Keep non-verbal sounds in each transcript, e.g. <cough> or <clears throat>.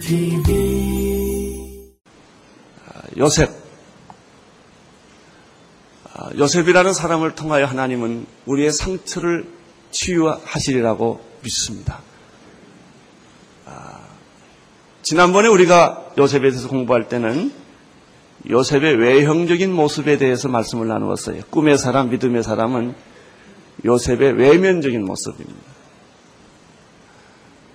TV 요셉. 아, 요셉이라는 사람을 통하여 하나님은 우리의 상처를 치유하시리라고 믿습니다. 아, 지난번에 우리가 요셉에 대해서 공부할 때는 요셉의 외형적인 모습에 대해서 말씀을 나누었어요. 꿈의 사람, 믿음의 사람은 요셉의 외면적인 모습입니다.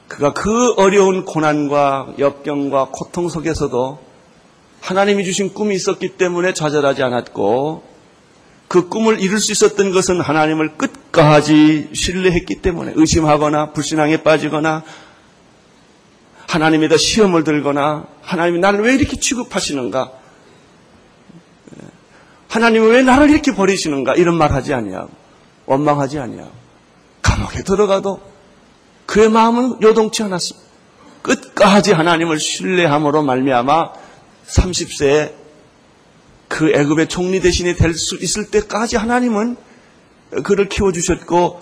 그가 그 어려운 고난과 역경과 고통 속에서도 하나님이 주신 꿈이 있었기 때문에 좌절하지 않았고 그 꿈을 이룰 수 있었던 것은 하나님을 끝까지 신뢰했기 때문에 의심하거나 불신앙에 빠지거나 하나님에다 시험을 들거나 하나님이 나를 왜 이렇게 취급하시는가 하나님은 왜 나를 이렇게 버리시는가 이런 말 하지 아니하고 원망하지 아니하고 감옥에 들어가도 그의 마음은 요동치 않았습니다. 끝까지 하나님을 신뢰함으로 말미암아 30세에 그 애굽의 총리 대신이 될 수 있을 때까지 하나님은 그를 키워주셨고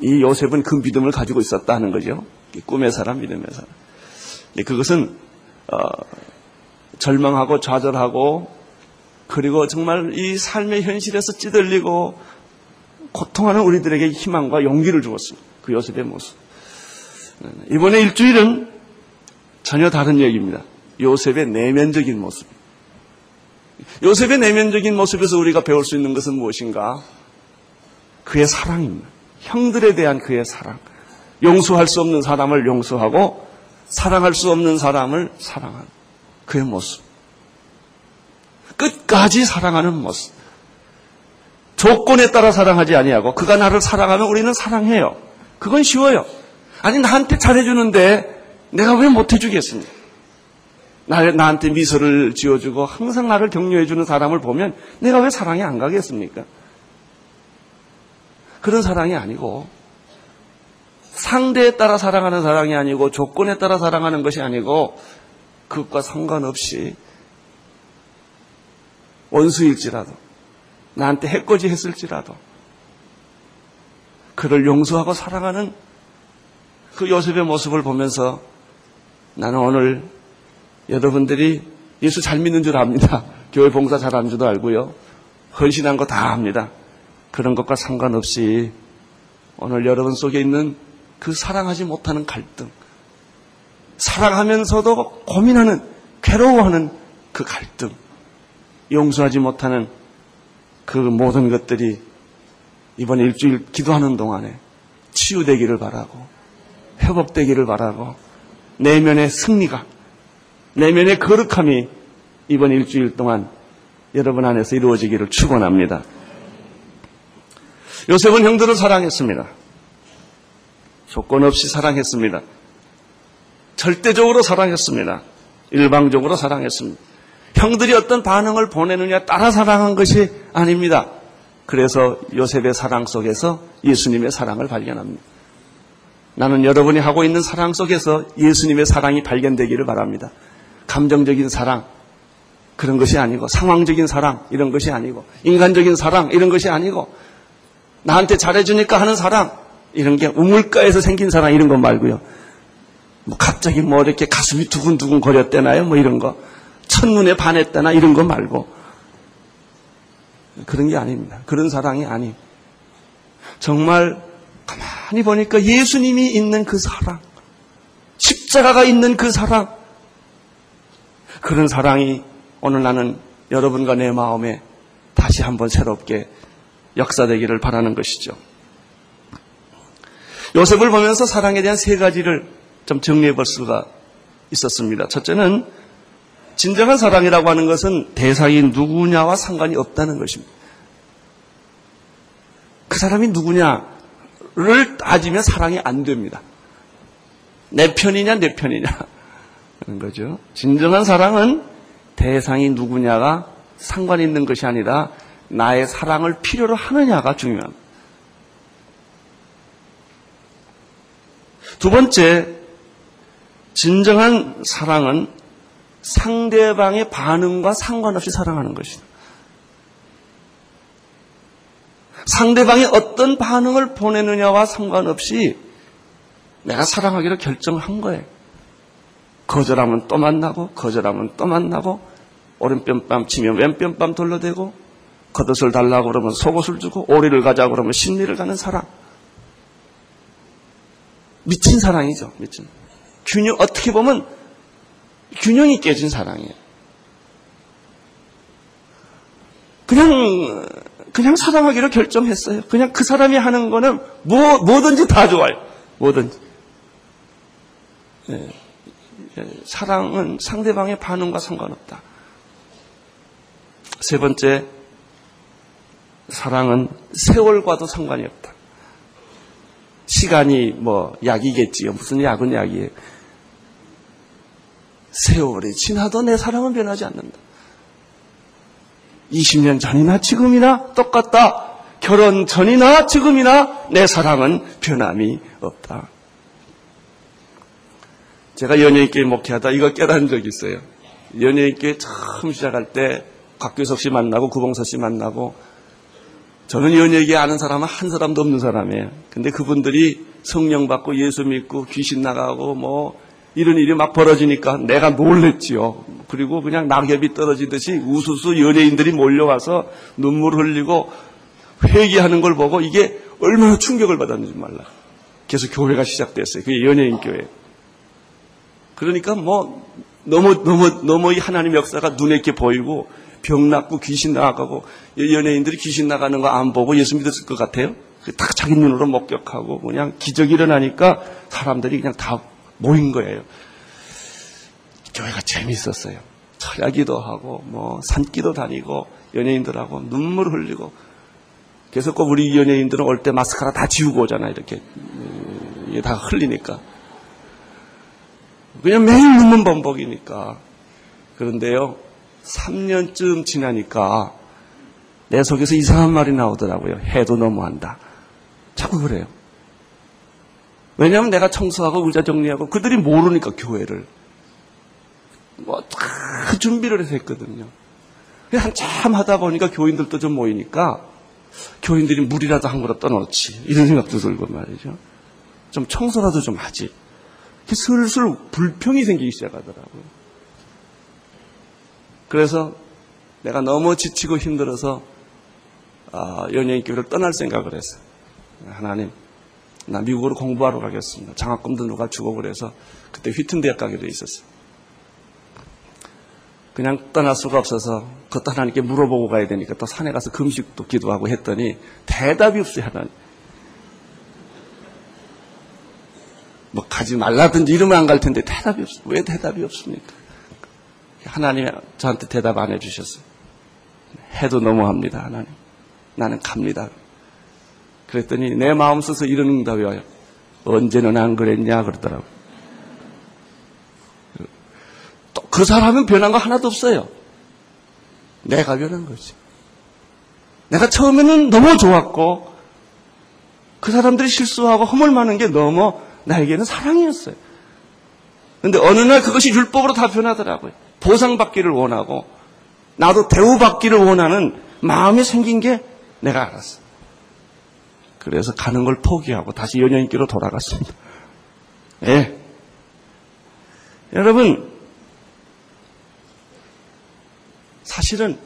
이 요셉은 그 믿음을 가지고 있었다는 거죠. 꿈의 사람, 믿음의 사람. 그것은 어, 절망하고 좌절하고 그리고 정말 이 삶의 현실에서 찌들리고 고통하는 우리들에게 희망과 용기를 주었습니다. 그 요셉의 모습. 이번에 일주일은 전혀 다른 얘기입니다. 요셉의 내면적인 모습. 요셉의 내면적인 모습에서 우리가 배울 수 있는 것은 무엇인가? 그의 사랑입니다. 형들에 대한 그의 사랑. 용서할 수 없는 사람을 용서하고 사랑할 수 없는 사람을 사랑하는 그의 모습. 끝까지 사랑하는 모습. 조건에 따라 사랑하지 아니하고 그가 나를 사랑하면 우리는 사랑해요. 그건 쉬워요. 아니 나한테 잘해주는데 내가 왜 못해주겠습니까? 나, 나한테 미소를 지어주고 항상 나를 격려해주는 사람을 보면 내가 왜 사랑이 안 가겠습니까? 그런 사랑이 아니고 상대에 따라 사랑하는 사랑이 아니고 조건에 따라 사랑하는 것이 아니고 그것과 상관없이 원수일지라도 나한테 해코지 했을지라도 그를 용서하고 사랑하는 그 요셉의 모습을 보면서 나는 오늘 여러분들이 예수 잘 믿는 줄 압니다. <laughs> 교회 봉사 잘하는 줄도 알고요. 헌신한 거 다 압니다. 그런 것과 상관없이 오늘 여러분 속에 있는 그 사랑하지 못하는 갈등, 사랑하면서도 고민하는, 괴로워하는 그 갈등, 용서하지 못하는 그 모든 것들이 이번 일주일 기도하는 동안에 치유되기를 바라고 회복되기를 바라고 내면의 승리가 내면의 거룩함이 이번 일주일 동안 여러분 안에서 이루어지기를 축원합니다. 요셉은 형들을 사랑했습니다. 조건 없이 사랑했습니다. 절대적으로 사랑했습니다. 일방적으로 사랑했습니다. 형들이 어떤 반응을 보내느냐 따라 사랑한 것이 아닙니다. 그래서 요셉의 사랑 속에서 예수님의 사랑을 발견합니다. 나는 여러분이 하고 있는 사랑 속에서 예수님의 사랑이 발견되기를 바랍니다. 감정적인 사랑, 그런 것이 아니고, 상황적인 사랑, 이런 것이 아니고, 인간적인 사랑, 이런 것이 아니고, 나한테 잘해주니까 하는 사랑, 이런 게 우물가에서 생긴 사랑, 이런 거 말고요. 뭐 갑자기 뭐 이렇게 가슴이 두근두근 거렸대나요? 뭐 이런 거. 첫눈에 반했다나 이런 거 말고. 그런 게 아닙니다. 그런 사랑이 아니. 정말 가만히 보니까 예수님이 있는 그 사랑, 십자가가 있는 그 사랑, 그런 사랑이 오늘 나는 여러분과 내 마음에 다시 한번 새롭게 역사되기를 바라는 것이죠. 요셉을 보면서 사랑에 대한 세 가지를 좀 정리해 볼 수가 있었습니다. 첫째는 진정한 사랑이라고 하는 것은 대상이 누구냐와 상관이 없다는 것입니다. 그 사람이 누구냐를 따지면 사랑이 안 됩니다. 내 편이냐, 내 편이냐. 그런 거죠. 진정한 사랑은 대상이 누구냐가 상관 있는 것이 아니라 나의 사랑을 필요로 하느냐가 중요합니다. 두 번째, 진정한 사랑은 상대방의 반응과 상관없이 사랑하는 것이다. 상대방이 어떤 반응을 보내느냐와 상관없이 내가 사랑하기로 결정한 거예요. 거절하면 또 만나고, 거절하면 또 만나고, 오른뺨 치면 왼뺨 돌려대고, 겉옷을 달라고 그러면 속옷을 주고, 오리를 가자고 그러면 심리를 가는 사랑. 미친 사랑이죠, 미친. 균형, 어떻게 보면 균형이 깨진 사랑이에요. 그냥, 그냥 사랑하기로 결정했어요. 그냥 그 사람이 하는 거는 뭐, 뭐든지 다 좋아요. 뭐든지. 예, 예, 사랑은 상대방의 반응과 상관없다. 세 번째, 사랑은 세월과도 상관이 없다. 시간이 뭐 약이겠지요. 무슨 약은 약이에요. 세월이 지나도 내 사랑은 변하지 않는다. 20년 전이나 지금이나 똑같다. 결혼 전이나 지금이나 내 사랑은 변함이 없다. 제가 연예인교회 목회하다 이거 깨달은 적이 있어요. 연예인교회 처음 시작할 때 곽규석 씨 만나고 구봉서 씨 만나고 저는 연예계 아는 사람은 한 사람도 없는 사람이에요. 근데 그분들이 성령 받고 예수 믿고 귀신 나가고 뭐 이런 일이 막 벌어지니까 내가 놀랬지요. 그리고 그냥 낙엽이 떨어지듯이 우수수 연예인들이 몰려와서 눈물 흘리고 회개하는 걸 보고 이게 얼마나 충격을 받았는지 몰라. 계속 교회가 시작됐어요. 그게 연예인 교회. 그러니까 뭐 너무 너무 너무 이 하나님 역사가 눈에 이렇게 보이고 병 낫고 귀신 나가고 연예인들이 귀신 나가는 거 안 보고 예수 믿었을 것 같아요. 딱 자기 눈으로 목격하고 그냥 기적이 일어나니까 사람들이 그냥 다 모인 거예요. 교회가 재밌었어요. 철야기도 하고 뭐 산기도 다니고 연예인들하고 눈물 흘리고 꼭 우리 연예인들은 올 때 마스카라 다 지우고 오잖아요. 이렇게 이게 다 흘리니까 그냥 매일 눈물 범벅이니까 그런데요 3년쯤 지나니까 내 속에서 이상한 말이 나오더라고요. 해도 너무한다. 자꾸 그래요. 왜냐하면 내가 청소하고 의자 정리하고 그들이 모르니까 교회를 뭐 다 준비를 해서 했거든요. 한참 하다 보니까 교인들도 좀 모이니까 교인들이 물이라도 한 그릇 떠놓지 이런 생각도 들고 말이죠. 좀 청소라도 좀 하지. 슬슬 불평이 생기기 시작하더라고요. 그래서 내가 너무 지치고 힘들어서 아, 연예인 교회를 떠날 생각을 했어요. 하나님, 나 미국으로 공부하러 가겠습니다. 장학금도 누가 주고 그래서 그때 휘튼 대학 가게 돼 있었어요. 그냥 떠날 수가 없어서 그것도 하나님께 물어보고 가야 되니까 또 산에 가서 금식도 기도하고 했더니 대답이 없어요, 하나님. 뭐 가지 말라든지 이러면 안 갈 텐데 대답이 없어요. 왜 대답이 없습니까? 하나님이 저한테 대답 안 해주셨어요. 해도 너무합니다, 하나님. 나는 갑니다. 그랬더니 내 마음 써서 이런 응답이 와요. 언제는 안 그랬냐 그러더라고. 또그 사람은 변한 거 하나도 없어요. 내가 변한 거지. 내가 처음에는 너무 좋았고 그 사람들이 실수하고 허물 많은 게 너무 나에게는 사랑이었어요. 근데 어느 날 그것이 율법으로 다 변하더라고요. 보상받기를 원하고 나도 대우받기를 원하는 마음이 생긴 게 내가 알았어. 그래서 가는 걸 포기하고 다시 연예인기로 돌아갔습니다. 예. 여러분, 사실은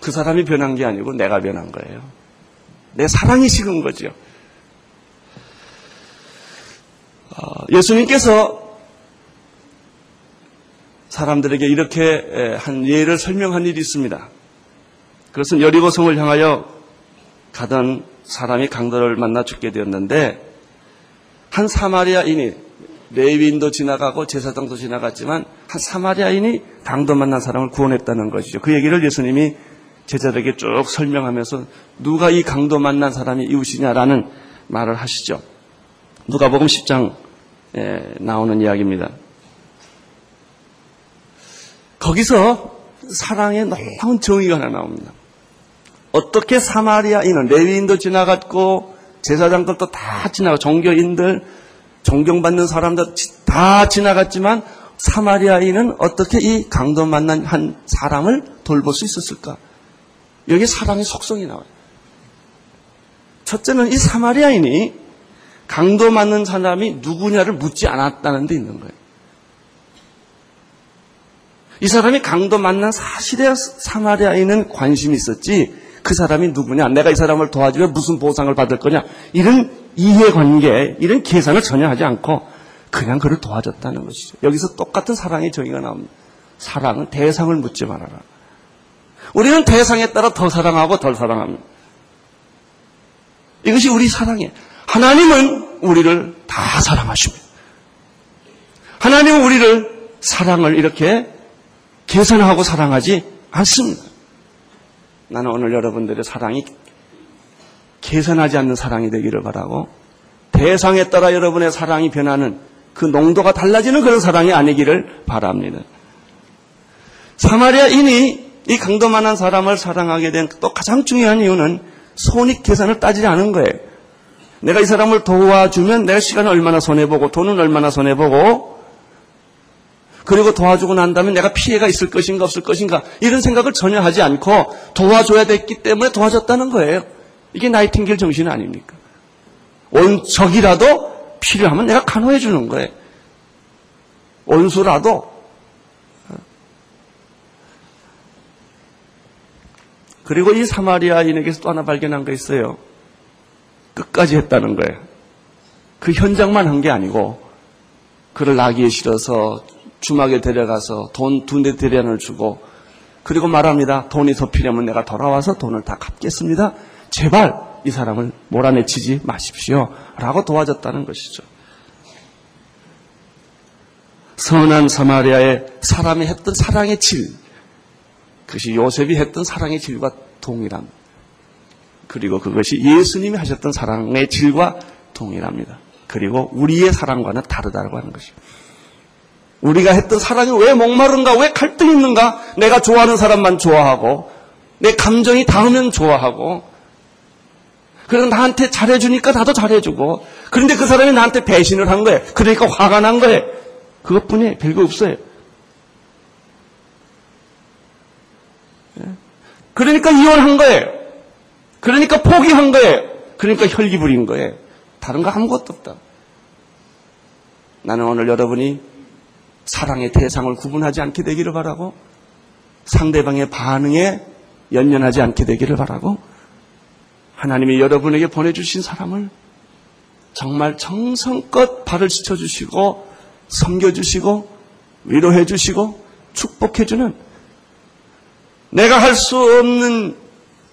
그 사람이 변한 게 아니고 내가 변한 거예요. 내 사랑이 식은 거죠. 어, 예수님께서 사람들에게 이렇게 한 예를 설명한 일이 있습니다. 그것은 여리고성을 향하여 가던 사람이 강도를 만나 죽게 되었는데 한 사마리아인이 레위인도 지나가고 제사장도 지나갔지만 한 사마리아인이 강도 만난 사람을 구원했다는 것이죠. 그 얘기를 예수님이 제자들에게 쭉 설명하면서 누가 이 강도 만난 사람이 이웃이냐라는 말을 하시죠. 누가복음 10장에 나오는 이야기입니다. 거기서 사랑의 놀라운 정의가 하나 나옵니다. 어떻게 사마리아인은 레위인도 지나갔고 제사장들도 다 지나가 종교인들 존경받는 사람들 다 지나갔지만 사마리아인은 어떻게 이 강도 만난 한 사람을 돌볼 수 있었을까? 여기 사랑의 속성이 나와요. 첫째는 이 사마리아인이 강도 맞는 사람이 누구냐를 묻지 않았다는 데 있는 거예요. 이 사람이 강도 만난 사실에 사마리아인은 관심이 있었지 그 사람이 누구냐 내가 이 사람을 도와주면 무슨 보상을 받을 거냐 이런 이해관계 이런 계산을 전혀 하지 않고 그냥 그를 도와줬다는 것이죠. 여기서 똑같은 사랑의 정의가 나옵니다. 사랑은 대상을 묻지 말아라. 우리는 대상에 따라 더 사랑하고 덜 사랑합니다. 이것이 우리 사랑이에요. 하나님은 우리를 다 사랑하십니다. 하나님은 우리를 사랑을 이렇게 계산하고 사랑하지 않습니다. 나는 오늘 여러분들의 사랑이 계산하지 않는 사랑이 되기를 바라고 대상에 따라 여러분의 사랑이 변하는 그 농도가 달라지는 그런 사랑이 아니기를 바랍니다. 사마리아인이 이 강도만한 사람을 사랑하게 된 또 가장 중요한 이유는 손익 계산을 따지지 않은 거예요. 내가 이 사람을 도와주면 내가 시간을 얼마나 손해보고 돈은 얼마나 손해보고 그리고 도와주고 난 다음에 내가 피해가 있을 것인가 없을 것인가 이런 생각을 전혀 하지 않고 도와줘야 됐기 때문에 도와줬다는 거예요. 이게 나이팅길 정신 아닙니까? 온 적이라도 필요하면 내가 간호해 주는 거예요. 온수라도 그리고 이 사마리아인에게서 또 하나 발견한 거 있어요. 끝까지 했다는 거예요. 그 현장만 한 게 아니고 그를 나귀에 실어서 주막에 데려가서 돈 두 대 대련을 주고 그리고 말합니다. 돈이 더 필요하면 내가 돌아와서 돈을 다 갚겠습니다. 제발 이 사람을 몰아내치지 마십시오. 라고 도와줬다는 것이죠. 선한 사마리아의 사람이 했던 사랑의 질, 그것이 요셉이 했던 사랑의 질과 동일합니다. 그리고 그것이 예수님이 하셨던 사랑의 질과 동일합니다. 그리고 우리의 사랑과는 다르다고 하는 것입니다. 우리가 했던 사랑이 왜 목마른가? 왜 갈등이 있는가? 내가 좋아하는 사람만 좋아하고, 내 감정이 닿으면 좋아하고, 그래서 나한테 잘해주니까 나도 잘해주고, 그런데 그 사람이 나한테 배신을 한 거예요. 그러니까 화가 난 거예요. 그것뿐이 별거 없어요. 예? 그러니까 이혼한 거예요. 그러니까 포기한 거예요. 그러니까 혈기 부린 거예요. 다른 거 아무것도 없다. 나는 오늘 여러분이 사랑의 대상을 구분하지 않게 되기를 바라고 상대방의 반응에 연연하지 않게 되기를 바라고 하나님이 여러분에게 보내주신 사람을 정말 정성껏 발을 씻어주시고 섬겨주시고 위로해주시고 축복해주는 내가 할 수 없는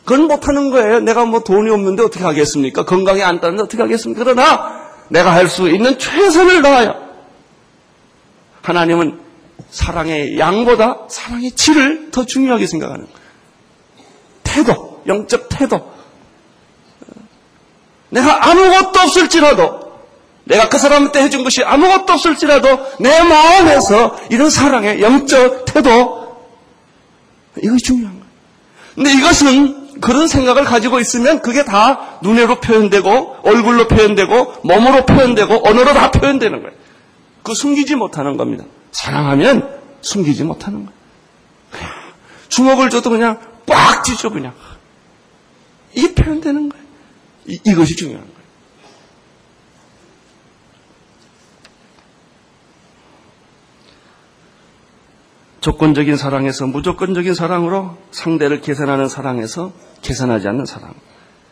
그건 못하는 거예요. 내가 뭐 돈이 없는데 어떻게 하겠습니까? 건강이 안 따는데 어떻게 하겠습니까? 그러나 내가 할 수 있는 최선을 다하여 하나님은 사랑의 양보다 사랑의 질을 더 중요하게 생각하는. 태도, 영적 태도. 내가 아무것도 없을지라도 내가 그 사람한테 해준 것이 아무것도 없을지라도 내 마음에서 이런 사랑의 영적 태도 이것이 중요한 거예요. 근데 이것은 그런 생각을 가지고 있으면 그게 다 눈으로 표현되고 얼굴로 표현되고 몸으로 표현되고 언어로 다 표현되는 거예요. 그 숨기지 못하는 겁니다. 사랑하면 숨기지 못하는 거예요. 주먹을 줘도 그냥 꽉 쥐죠 그냥. 이게 표현되는 거예요. 이, 이것이 중요한 거예요. 조건적인 사랑에서 무조건적인 사랑으로 상대를 계산하는 사랑에서 계산하지 않는 사랑.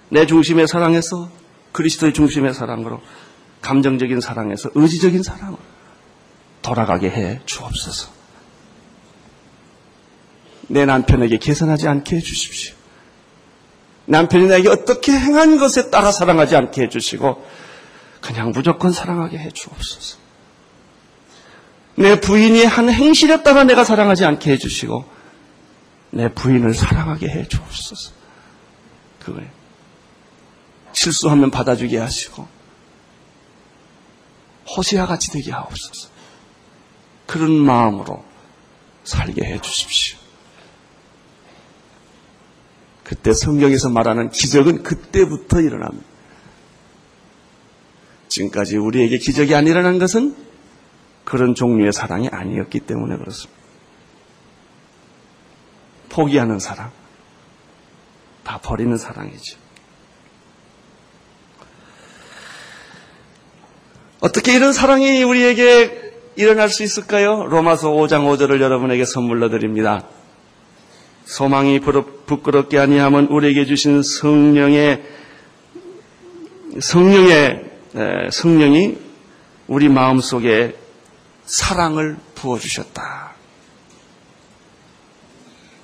내 중심의 사랑에서 그리스도의 중심의 사랑으로 감정적인 사랑에서 의지적인 사랑으로 돌아가게 해 주옵소서. 내 남편에게 계산하지 않게 해 주십시오. 남편이 나에게 어떻게 행한 것에 따라 사랑하지 않게 해 주시고 그냥 무조건 사랑하게 해 주옵소서. 내 부인이 한 행실에 따라 내가 사랑하지 않게 해 주시고 내 부인을 사랑하게 해 주옵소서. 그거예요. 실수하면 받아주게 하시고 호세아 같이 되게 하옵소서. 그런 마음으로 살게 해 주십시오. 그때 성경에서 말하는 기적은 그때부터 일어납니다. 지금까지 우리에게 기적이 안 일어난 것은 그런 종류의 사랑이 아니었기 때문에 그렇습니다. 포기하는 사랑, 다 버리는 사랑이죠. 어떻게 이런 사랑이 우리에게 일어날 수 있을까요? 로마서 5장 5절을 여러분에게 선물로 드립니다. 소망이 부끄럽게 아니하면 우리에게 주신 성령의 성령의 성령이 우리 마음 속에 사랑을 부어 주셨다.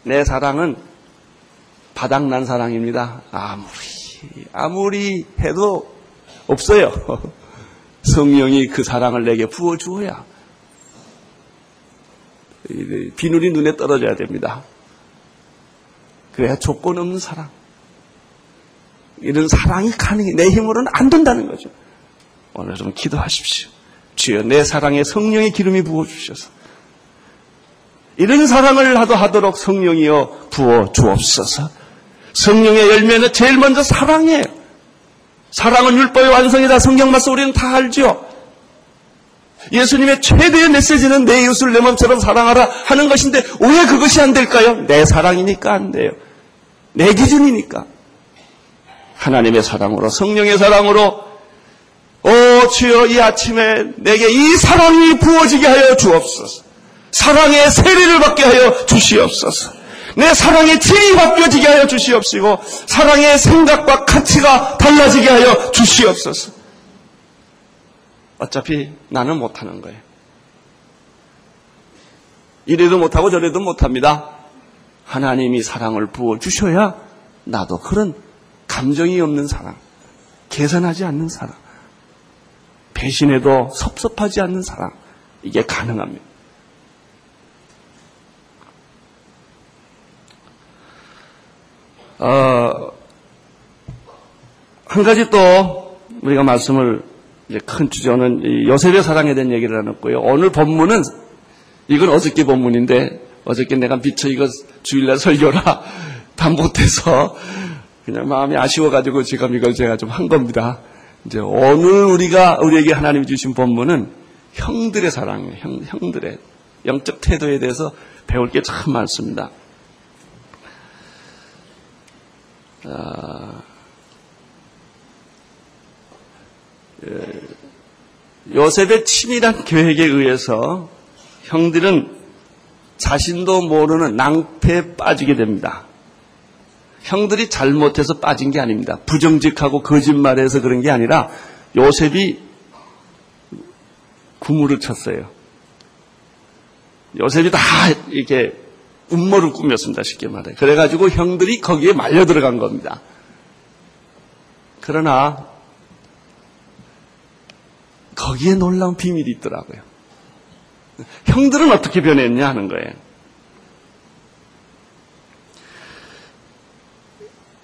내 사랑은 바닥난 사랑입니다. 아무리 아무리 해도 없어요. <laughs> 성령이 그 사랑을 내게 부어 주어야 비늘이 눈에 떨어져야 됩니다. 그래야 조건 없는 사랑. 이런 사랑이 가능해. 내 힘으로는 안 된다는 거죠. 오늘 좀 기도하십시오. 주여 내 사랑에 성령의 기름이 부어주셔서 이런 사랑을 하도 하도록 성령이여 부어 주옵소서. 성령의 열매는 제일 먼저 사랑이에요. 사랑은 율법의 완성이다. 성경 말씀 우리는 다 알죠. 예수님의 최대의 메시지는 내 이웃을 내 몸처럼 사랑하라 하는 것인데 왜 그것이 안 될까요? 내 사랑이니까 안 돼요. 내 기준이니까. 하나님의 사랑으로 성령의 사랑으로 오 주여 이 아침에 내게 이 사랑이 부어지게 하여 주옵소서. 사랑의 세례를 받게 하여 주시옵소서. 내 사랑의 질이 바뀌어지게 하여 주시옵시고 사랑의 생각과 가치가 달라지게 하여 주시옵소서. 어차피 나는 못하는 거예요. 이래도 못하고 저래도 못합니다. 하나님이 사랑을 부어 주셔야 나도 그런 감정이 없는 사랑, 계산하지 않는 사랑, 배신해도 섭섭하지 않는 사랑, 이게 가능합니다. 어, 한 가지 또 우리가 말씀을 이제 큰 주제는 요셉의 사랑에 대한 얘기를 나눴고요. 오늘 본문은 이건 어저께 본문인데 어저께 내가 미처 이거 주일날 설교라 <laughs> 다 못해서 그냥 마음이 아쉬워가지고 지금 이걸 제가 좀 한 겁니다. 이제 오늘 우리가 우리에게 하나님이 주신 본문은 형들의 사랑이에요. 형, 형들의 영적 태도에 대해서 배울 게 참 많습니다. 아, 예, 요셉의 치밀한 계획에 의해서 형들은 자신도 모르는 낭패에 빠지게 됩니다. 형들이 잘못해서 빠진 게 아닙니다. 부정직하고 거짓말해서 그런 게 아니라 요셉이 구물을 쳤어요. 요셉이 다 이렇게 음모를 꾸몄습니다. 쉽게 말해. 그래가지고 형들이 거기에 말려 들어간 겁니다. 그러나 거기에 놀라운 비밀이 있더라고요. 형들은 어떻게 변했냐 하는 거예요.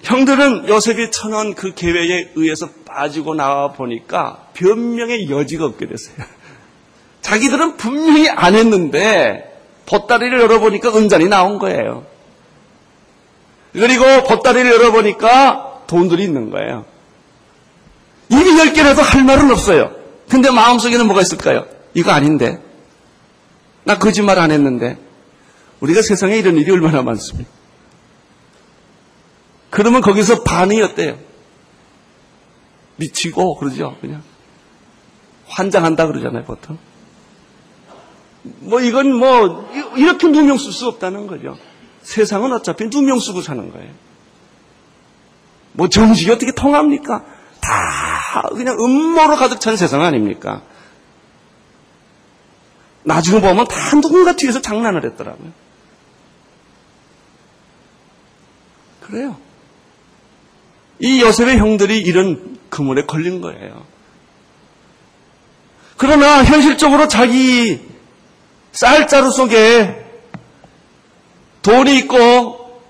형들은 요셉이 쳐놓은 그 계획에 의해서 빠지고 나와 보니까 변명의 여지가 없게 됐어요. <laughs> 자기들은 분명히 안 했는데 보따리를 열어보니까 은잔이 나온 거예요. 그리고 보따리를 열어보니까 돈들이 있는 거예요. 입이 열 개라도 할 말은 없어요. 근데 마음속에는 뭐가 있을까요? 이거 아닌데. 나 거짓말 안 했는데. 우리가 세상에 이런 일이 얼마나 많습니까? 그러면 거기서 반응이 어때요? 미치고 그러죠, 그냥. 환장한다 그러잖아요, 보통. 뭐 이건 뭐 이렇게 누명 쓸 수 없다는 거죠. 세상은 어차피 누명 쓰고 사는 거예요. 뭐 정식이 어떻게 통합니까? 다 그냥 음모로 가득 찬 세상 아닙니까? 나중에 보면 다 누군가 뒤에서 장난을 했더라고요. 그래요. 이 요셉의 형들이 이런 그물에 걸린 거예요. 그러나 현실적으로 자기 쌀자루 속에 돈이 있고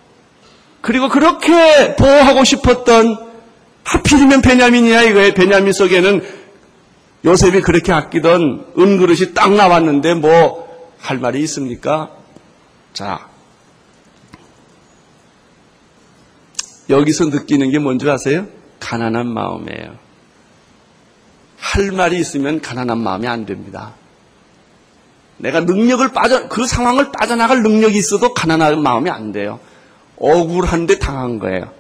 그리고 그렇게 보호하고 싶었던 하필이면 베냐민이야 이거예요. 베냐민 속에는 요셉이 그렇게 아끼던 은그릇이 딱 나왔는데 뭐 할 말이 있습니까? 자, 여기서 느끼는 게 뭔지 아세요? 가난한 마음이에요. 할 말이 있으면 가난한 마음이 안 됩니다. 내가 능력을 빠져, 그 상황을 빠져나갈 능력이 있어도 가난한 마음이 안 돼요. 억울한데 당한 거예요.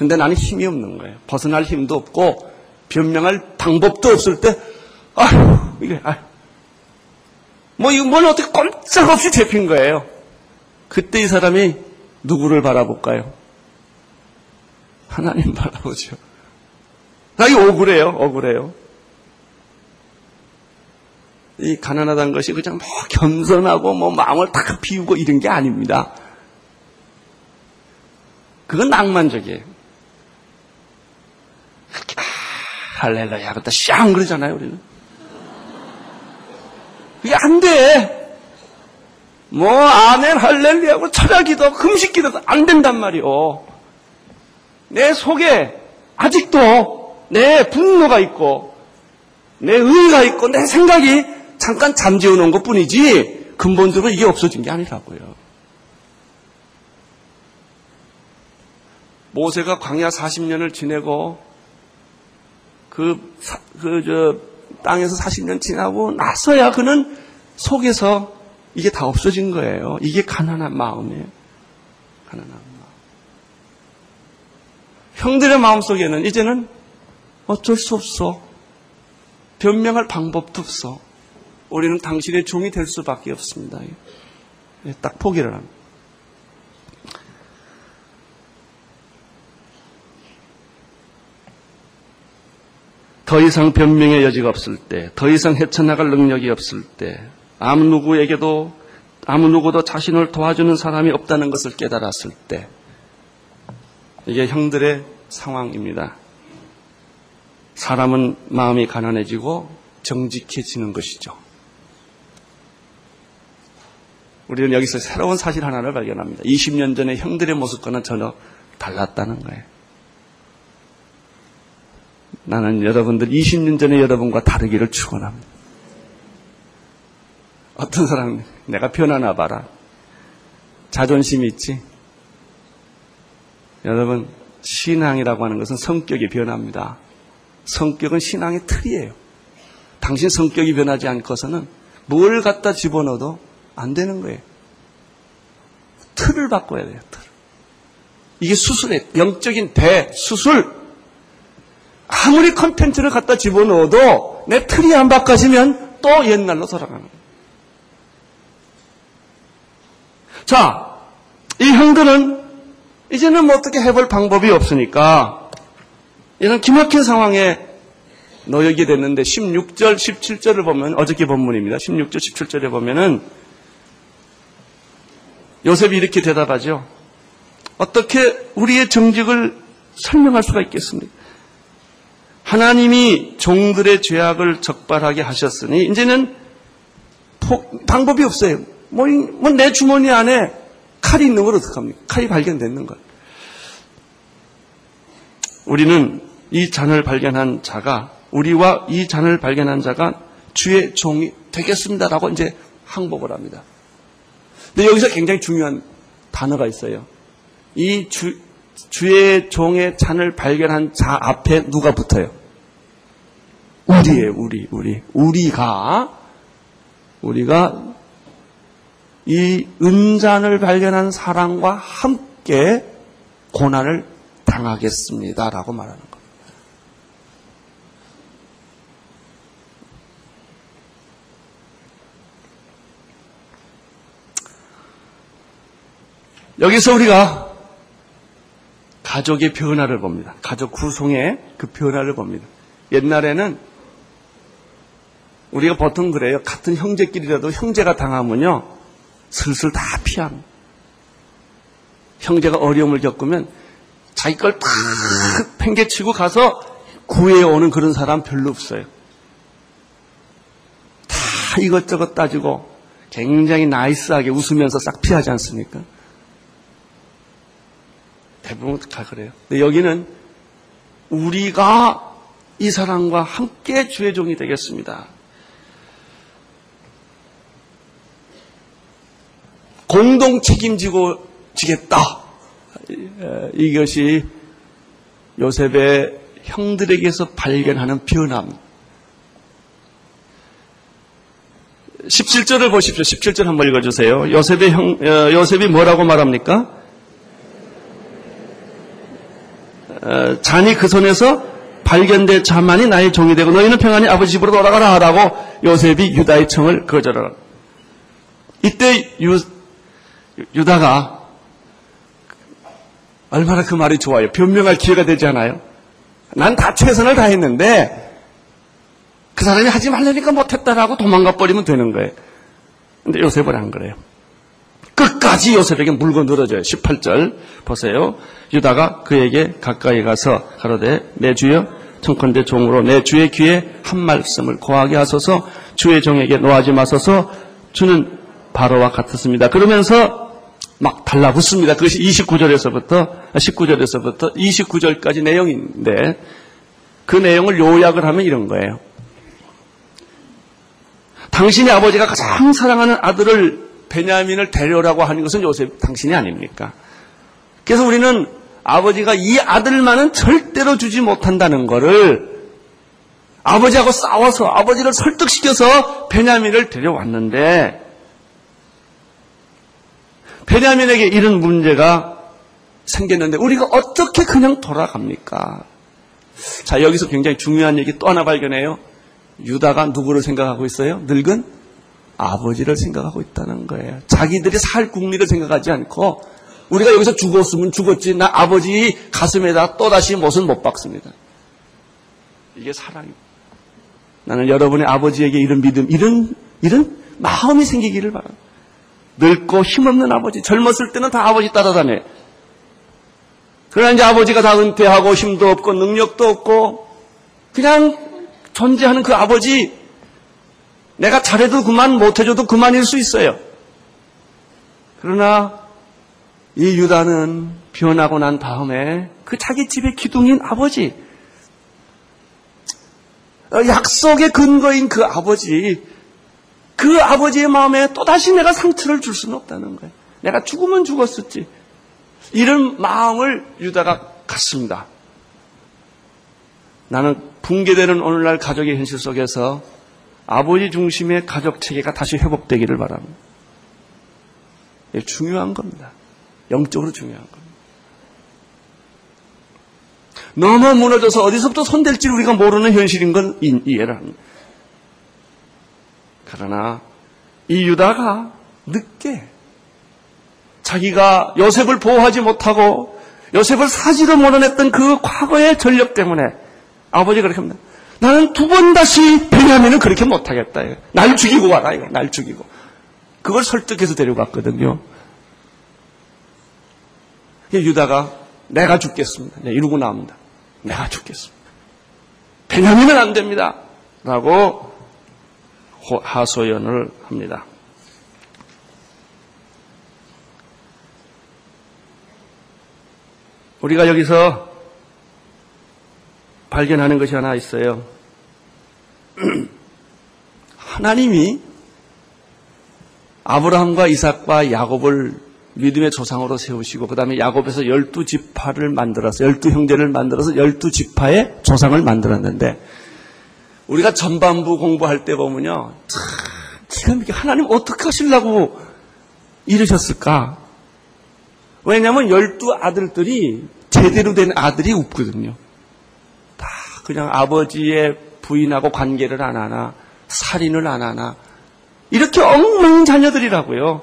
근데 나는 힘이 없는 거예요. 벗어날 힘도 없고, 변명할 방법도 없을 때, 아휴, 이게, 아휴. 뭐, 이거 뭘 어떻게 꼼짝없이 잡힌 거예요. 그때 이 사람이 누구를 바라볼까요? 하나님 바라보죠. 나 이거 억울해요, 억울해요. 이 가난하다는 것이 그냥 뭐 겸손하고 뭐 마음을 탁 비우고 이런 게 아닙니다. 그건 낭만적이에요. 아, 할렐루야, 그다 샹 그러잖아요, 우리는. 그게 안 돼. 뭐 아멘 할렐루야고 철학기도 금식기도 안 된단 말이오. 내 속에 아직도 내 분노가 있고 내 의의가 있고 내 생각이 잠깐 잠재워 놓은 것 뿐이지 근본적으로 이게 없어진 게 아니라고요. 모세가 광야 40년을 지내고 그, 그, 저, 땅에서 40년 지나고 나서야 그는 속에서 이게 다 없어진 거예요. 이게 가난한 마음이에요. 가난한 마음. 형들의 마음 속에는 이제는 어쩔 수 없어. 변명할 방법도 없어. 우리는 당신의 종이 될 수밖에 없습니다. 예, 딱 포기를 합니다. 더 이상 변명의 여지가 없을 때, 더 이상 헤쳐나갈 능력이 없을 때, 아무 누구에게도, 아무 누구도 자신을 도와주는 사람이 없다는 것을 깨달았을 때, 이게 형들의 상황입니다. 사람은 마음이 가난해지고 정직해지는 것이죠. 우리는 여기서 새로운 사실 하나를 발견합니다. 20년 전에 형들의 모습과는 전혀 달랐다는 거예요. 나는 여러분들 20년 전에 여러분과 다르기를 축원합니다. 어떤 사람 내가 변하나 봐라. 자존심 있지? 여러분 신앙이라고 하는 것은 성격이 변합니다. 성격은 신앙의 틀이에요. 당신 성격이 변하지 않고서는 뭘 갖다 집어넣어도 안 되는 거예요. 틀을 바꿔야 돼요. 틀. 이게 수술이에요. 영적인 대수술. 아무리 컨텐츠를 갖다 집어넣어도 내 틀이 안 바꿔지면 또 옛날로 돌아가는 거예요. 자, 이 형들은 이제는 뭐 어떻게 해볼 방법이 없으니까 이런 기막힌 상황에 놓이게 됐는데 16절, 17절을 보면 어저께 본문입니다. 16절, 17절에 보면은 요셉이 이렇게 대답하죠. 어떻게 우리의 정직을 설명할 수가 있겠습니까? 하나님이 종들의 죄악을 적발하게 하셨으니 이제는 방법이 없어요. 뭐내뭐 주머니 안에 칼이 있는 걸 어떡합니까? 칼이 발견됐는 걸. 우리는 이 잔을 발견한 자가 우리와 이 잔을 발견한 자가 주의 종이 되겠습니다라고 이제 항복을 합니다. 근데 여기서 굉장히 중요한 단어가 있어요. 이 주, 주의 종의 잔을 발견한 자 앞에 누가 붙어요? 우리예요, 우리, 우리. 우리가, 우리가 이 은잔을 발견한 사람과 함께 고난을 당하겠습니다 라고 말하는 겁니다. 여기서 우리가 가족의 변화를 봅니다. 가족 구성의 그 변화를 봅니다. 옛날에는 우리가 보통 그래요. 같은 형제끼리라도 형제가 당하면요. 슬슬 다 피합니다. 형제가 어려움을 겪으면 자기 걸 다 팽개치고 가서 구해오는 그런 사람 별로 없어요. 다 이것저것 따지고 굉장히 나이스하게 웃으면서 싹 피하지 않습니까? 대부분 다 그래요. 근데 여기는 우리가 이 사람과 함께 주의 종이 되겠습니다. 공동 책임지고 지겠다. 이것이 요셉의 형들에게서 발견하는 변함. 17절을 보십시오. 17절 한번 읽어주세요. 요셉의 형, 어, 요셉이 뭐라고 말합니까? 어, 잔이 그 손에서 발견된 자만이 나의 종이 되고 너희는 평안히 아버지 집으로 돌아가라 하라고 요셉이 유다의 청을 거절하라. 이때 유, 유다가 얼마나 그 말이 좋아요. 변명할 기회가 되지 않아요? 난 다 최선을 다했는데 그 사람이 하지 말라니까 못했다라고 도망가 버리면 되는 거예요. 근데 요셉은 안 그래요. 끝까지 요셉에게 물고 늘어져요. 18절 보세요. 유다가 그에게 가까이 가서 가로되 내 주여 청컨대 종으로 내 주의 귀에 한 말씀을 고하게 하소서 주의 종에게 노하지 마소서 주는 바로와 같았습니다. 그러면서 막 달라붙습니다. 그것이 29절에서부터 19절에서부터 29절까지 내용인데 그 내용을 요약을 하면 이런 거예요. 당신의 아버지가 가장 사랑하는 아들을 베냐민을 데려오라고 하는 것은 요셉 당신이 아닙니까? 그래서 우리는 아버지가 이 아들만은 절대로 주지 못한다는 것을 아버지하고 싸워서 아버지를 설득시켜서 베냐민을 데려왔는데 베냐민에게 이런 문제가 생겼는데 우리가 어떻게 그냥 돌아갑니까? 자 여기서 굉장히 중요한 얘기 또 하나 발견해요. 유다가 누구를 생각하고 있어요? 늙은 아버지를 생각하고 있다는 거예요. 자기들이 살 국리를 생각하지 않고 우리가 여기서 죽었으면 죽었지 나 아버지 가슴에다 또다시 못은 못 박습니다. 이게 사랑입니다. 나는 여러분의 아버지에게 이런 믿음, 이런 이런 마음이 생기기를 바랍니다. 늙고 힘없는 아버지, 젊었을 때는 다 아버지 따라다녀. 그러나 이제 아버지가 다 은퇴하고 힘도 없고 능력도 없고 그냥 존재하는 그 아버지 내가 잘해도 그만 못해줘도 그만일 수 있어요. 그러나 이 유다는 변하고 난 다음에 그 자기 집의 기둥인 아버지 어, 약속의 근거인 그 아버지 그 아버지의 마음에 또다시 내가 상처를 줄 수는 없다는 거예요. 내가 죽으면 죽었었지. 이런 마음을 유다가 갖습니다. 나는 붕괴되는 오늘날 가족의 현실 속에서 아버지 중심의 가족 체계가 다시 회복되기를 바랍니다. 중요한 겁니다. 영적으로 중요한 겁니다. 너무 무너져서 어디서부터 손댈지 우리가 모르는 현실인 건 이해를 합니다. 그러나 이 유다가 늦게 자기가 요셉을 보호하지 못하고 요셉을 사지도 못해냈던 그 과거의 전력 때문에 아버지가 그렇게 합니다. 나는 두 번 다시 베냐민을 그렇게 못하겠다. 날 죽이고 와라. 이거. 날 죽이고. 그걸 설득해서 데려갔거든요. 유다가 내가 죽겠습니다. 네, 이러고 나옵니다. 내가 죽겠습니다. 베냐민은 안 됩니다. 라고 하소연을 합니다. 우리가 여기서 발견하는 것이 하나 있어요. <clears throat> 하나님이 아브라함과 이삭과 야곱을 믿음의 조상으로 세우시고 그 다음에 야곱에서 열두 지파를 만들어서 열두 형제를 만들어서 열두 지파의 조상을 만들었는데 우리가 전반부 공부할 때 보면요 참 지금 이렇게 하나님 어떻게 하시려고 이러셨을까? 왜냐하면 열두 아들들이 제대로 된 아들이 없거든요. 다 그냥 아버지의 부인하고 관계를 안 하나, 살인을 안 하나, 이렇게 엉망인 자녀들이라고요.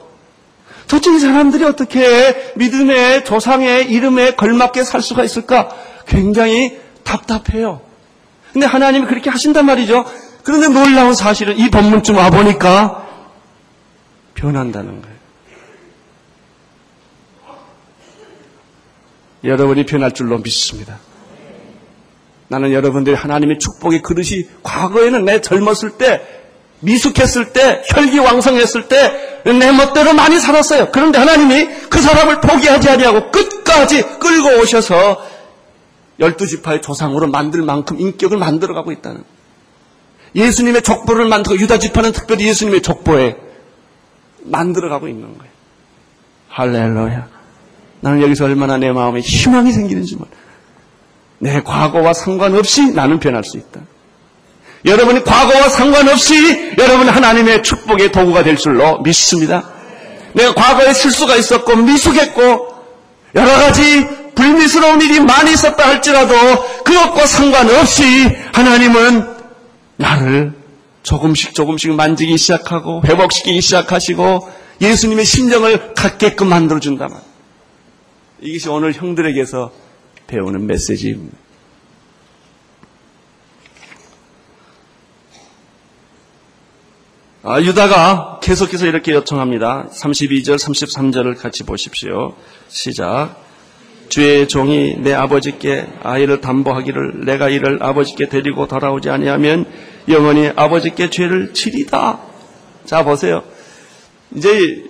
도대체 이 사람들이 어떻게 믿음의 조상의 이름에 걸맞게 살 수가 있을까? 굉장히 답답해요. 근데 하나님이 그렇게 하신단 말이죠. 그런데 놀라운 사실은 이 본문쯤 와보니까 변한다는 거예요. 여러분이 변할 줄로 믿습니다. 나는 여러분들이 하나님의 축복의 그릇이 과거에는 내 젊었을 때, 미숙했을 때, 혈기왕성했을 때 내 멋대로 많이 살았어요. 그런데 하나님이 그 사람을 포기하지 아니하고 끝까지 끌고 오셔서 열두 지파의 조상으로 만들 만큼 인격을 만들어가고 있다는 예수님의 족보를 만들고 유다 지파는 특별히 예수님의 족보에 만들어가고 있는 거예요. 할렐루야. 나는 여기서 얼마나 내 마음에 희망이 생기는지 몰라. 내 과거와 상관없이 나는 변할 수 있다. 여러분이 과거와 상관없이 여러분 하나님의 축복의 도구가 될 줄로 믿습니다. 내가 과거에 실수가 있었고 미숙했고 여러 가지 불미스러운 일이 많이 있었다 할지라도 그것과 상관없이 하나님은 나를 조금씩 조금씩 만지기 시작하고 회복시키기 시작하시고 예수님의 심정을 갖게끔 만들어준다 말. 이것이 오늘 형들에게서 배우는 메시지입니다. 아, 유다가 계속해서 이렇게 요청합니다. 32절, 33절을 같이 보십시오. 시작. 주의 종이 내 아버지께 아이를 담보하기를 내가 이를 아버지께 데리고 돌아오지 아니하면 영원히 아버지께 죄를 치리다. 자 보세요. 이제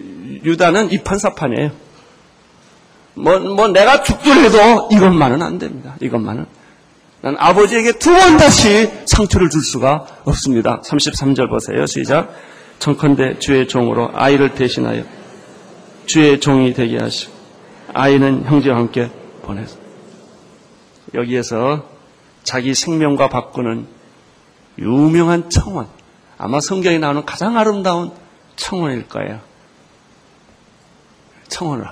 유다는 이 판사판이에요. 뭐, 뭐 내가 죽더라도 이것만은 안 됩니다. 이것만은. 난 아버지에게 두 번 다시 상처를 줄 수가 없습니다. 33절 보세요. 시작. 청컨대 주의 종으로 아이를 대신하여 주의 종이 되게 하시고 아이는 형제와 함께 보내서 여기에서 자기 생명과 바꾸는 유명한 청원 아마 성경에 나오는 가장 아름다운 청원일 거예요. 청원을.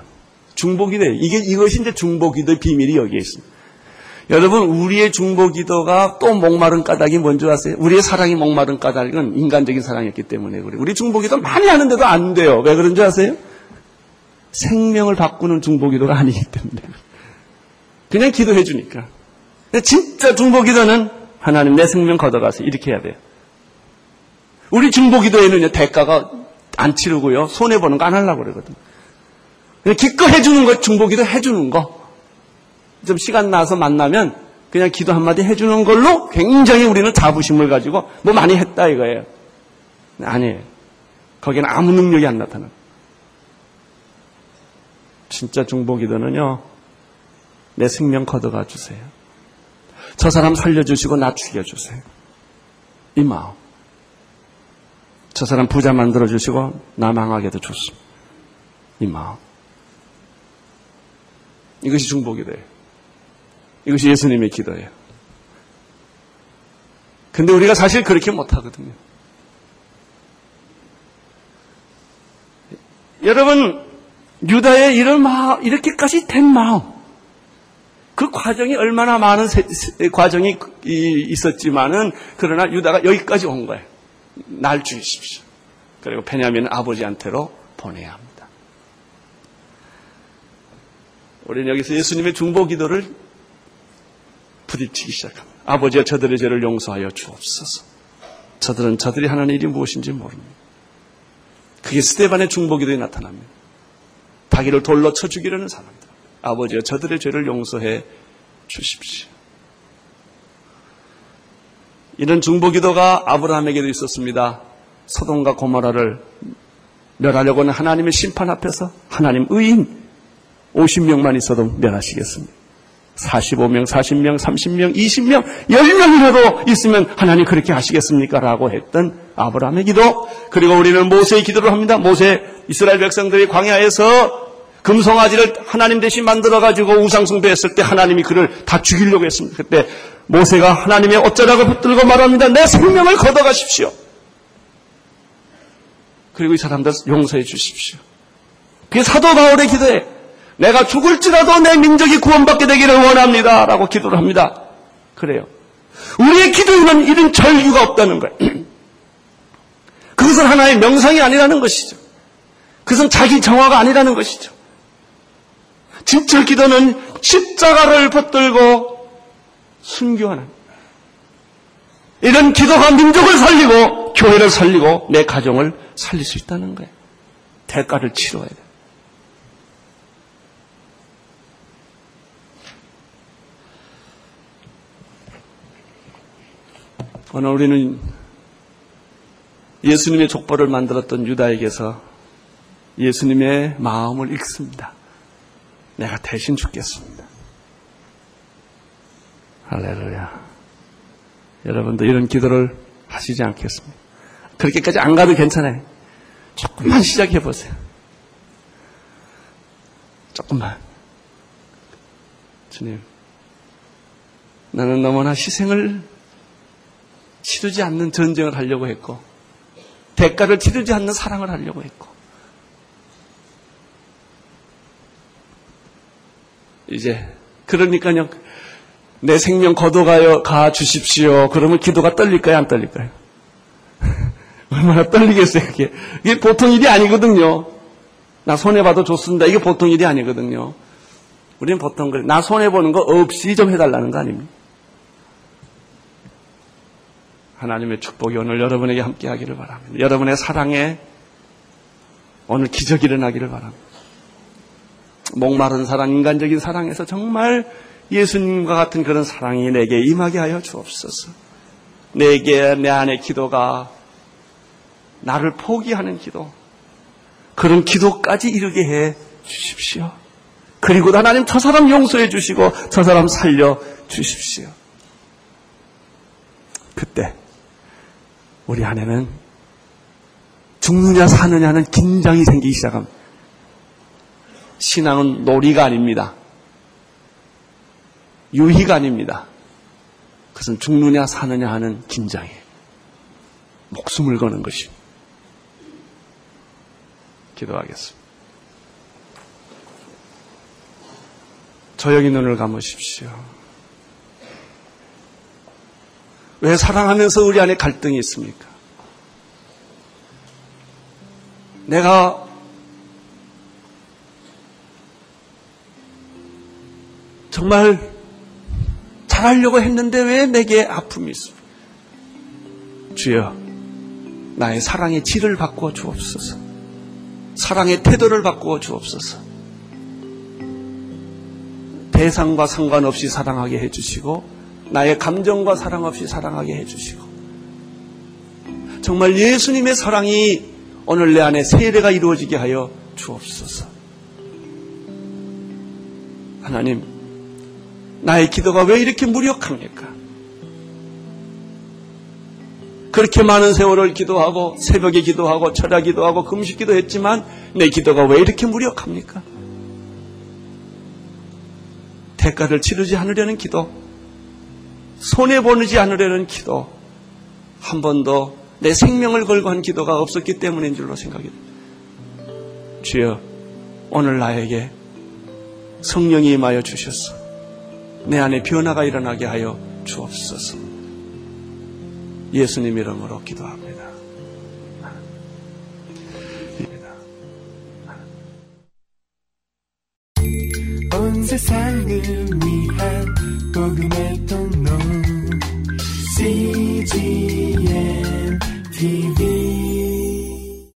중보기도 이게 이것이 이제 중보기도의 비밀이 여기에 있습니다. 여러분 우리의 중보기도가 또 목마른 까닭이 뭔지 아세요? 우리의 사랑이 목마른 까닭은 인간적인 사랑이었기 때문에 그래. 우리 중보기도 많이 하는데도 안 돼요. 왜 그런지 아세요? 생명을 바꾸는 중보기도가 아니기 때문에 그냥 기도해 주니까. 진짜 중보기도는 하나님 내 생명 걷어가서 이렇게 해야 돼요. 우리 중보기도에는 대가가 안 치르고요. 손해 보는 거 안 하려고 그러거든. 그냥 기껏 해주는 거 중보기도 해주는 거. 좀 시간 나서 만나면 그냥 기도 한마디 해주는 걸로 굉장히 우리는 자부심을 가지고 뭐 많이 했다 이거예요. 아니에요. 거기는 아무 능력이 안 나타나. 진짜 중보 기도는요. 내 생명 걷어가 주세요. 저 사람 살려주시고 나 죽여주세요. 이 마음. 저 사람 부자 만들어주시고 나 망하게도 좋습니다. 이 마음. 이것이 중보기도예요. 이것이 예수님의 기도예요. 근데 우리가 사실 그렇게 못하거든요. 여러분, 유다의 이런 마음, 이렇게까지 된 마음, 그 과정이 얼마나 많은 세, 세, 과정이 있었지만은, 그러나 유다가 여기까지 온 거예요. 날 주십시오. 그리고 베냐민 아버지한테로 보내야 합니다. 우리는 여기서 예수님의 중보 기도를 부딪히기 시작합니다. 아버지여 저들의 죄를 용서하여 주옵소서. 저들은 저들이 하는 일이 무엇인지 모릅니다. 그게 스테반의 중보 기도에 나타납니다. 자기를 돌로 쳐 죽이려는 사람들. 아버지여 저들의 죄를 용서해 주십시오. 이런 중보기도가 아브라함에게도 있었습니다. 소돔과 고모라를 멸하려고 하는 하나님의 심판 앞에서 하나님 의인 50명만 있어도 멸하시겠습니다. 45명, 40명, 30명, 20명, 10명이라도 있으면 하나님 그렇게 하시겠습니까? 라고 했던 아브라함의 기도. 그리고 우리는 모세의 기도를 합니다. 모세 이스라엘 백성들이 광야에서 금송아지를 하나님 대신 만들어가지고 우상숭배했을 때 하나님이 그를 다 죽이려고 했습니다. 그때 모세가 하나님의 어쩌라고 붙들고 말합니다. 내 생명을 걷어가십시오. 그리고 이 사람들 용서해 주십시오. 그게 사도 바울의 기도에 내가 죽을지라도 내 민족이 구원받게 되기를 원합니다. 라고 기도를 합니다. 그래요. 우리의 기도에는 이런 절규가 없다는 거예요. <clears throat> 그것은 하나의 명상이 아니라는 것이죠. 그것은 자기 정화가 아니라는 것이죠. 진짜 기도는 십자가를 붙들고 순교하는 이런 기도가 민족을 살리고 교회를 살리고 내 가정을 살릴 수 있다는 거예요. 대가를 치러야 돼요. 오늘 우리는 예수님의 족보를 만들었던 유다에게서 예수님의 마음을 읽습니다. 내가 대신 죽겠습니다. 할렐루야. 여러분도 이런 기도를 하시지 않겠습니까? 그렇게까지 안 가도 괜찮아요. 조금만 시작해 보세요. 조금만. 주님, 나는 너무나 희생을 치르지 않는 전쟁을 하려고 했고, 대가를 치르지 않는 사랑을 하려고 했고, 이제, 그러니까요, 내 생명 거둬가요, 가 주십시오. 그러면 기도가 떨릴까요, 안 떨릴까요? <laughs> 얼마나 떨리겠어요, 그게. 이게 보통 일이 아니거든요. 나 손해 봐도 좋습니다. 이게 보통 일이 아니거든요. 우리는 보통 그래. 나 손해 보는 거 없이 좀 해달라는 거 아닙니까? 하나님의 축복이 오늘 여러분에게 함께 하기를 바랍니다. 여러분의 사랑에 오늘 기적이 일어나기를 바랍니다. 목마른 사랑, 인간적인 사랑에서 정말 예수님과 같은 그런 사랑이 내게 임하게 하여 주옵소서. 내게 내 안의 기도가 나를 포기하는 기도, 그런 기도까지 이르게 해 주십시오. 그리고 하나님 저 사람 용서해 주시고 저 사람 살려 주십시오. 그때 우리 안에는 죽느냐 사느냐는 긴장이 생기기 시작합니다. 신앙은 놀이가 아닙니다. 유희가 아닙니다. 그것은 죽느냐 사느냐 하는 긴장이에요. 목숨을 거는 것입니다. 기도하겠습니다. 조용히 눈을 감으십시오. 왜 사랑하면서 우리 안에 갈등이 있습니까? 내가 정말 잘하려고 했는데 왜 내게 아픔이 있습니까? 주여, 나의 사랑의 질을 바꾸어 주옵소서. 사랑의 태도를 바꾸어 주옵소서. 대상과 상관없이 사랑하게 해주시고, 나의 감정과 상관없이 사랑하게 해주시고, 정말 예수님의 사랑이 오늘 내 안에 세례가 이루어지게 하여 주옵소서. 하나님, 나의 기도가 왜 이렇게 무력합니까? 그렇게 많은 세월을 기도하고 새벽에 기도하고 철야 기도하고 금식 기도했지만 내 기도가 왜 이렇게 무력합니까? 대가를 치르지 않으려는 기도, 손해보지 않으려는 기도, 한 번도 내 생명을 걸고 한 기도가 없었기 때문인 줄로 생각이 됩니다. 주여, 오늘 나에게 성령이 임하여 주셔서 내 안에 변화가 일어나게 하여 주옵소서. 예수님 이름으로 기도합니다.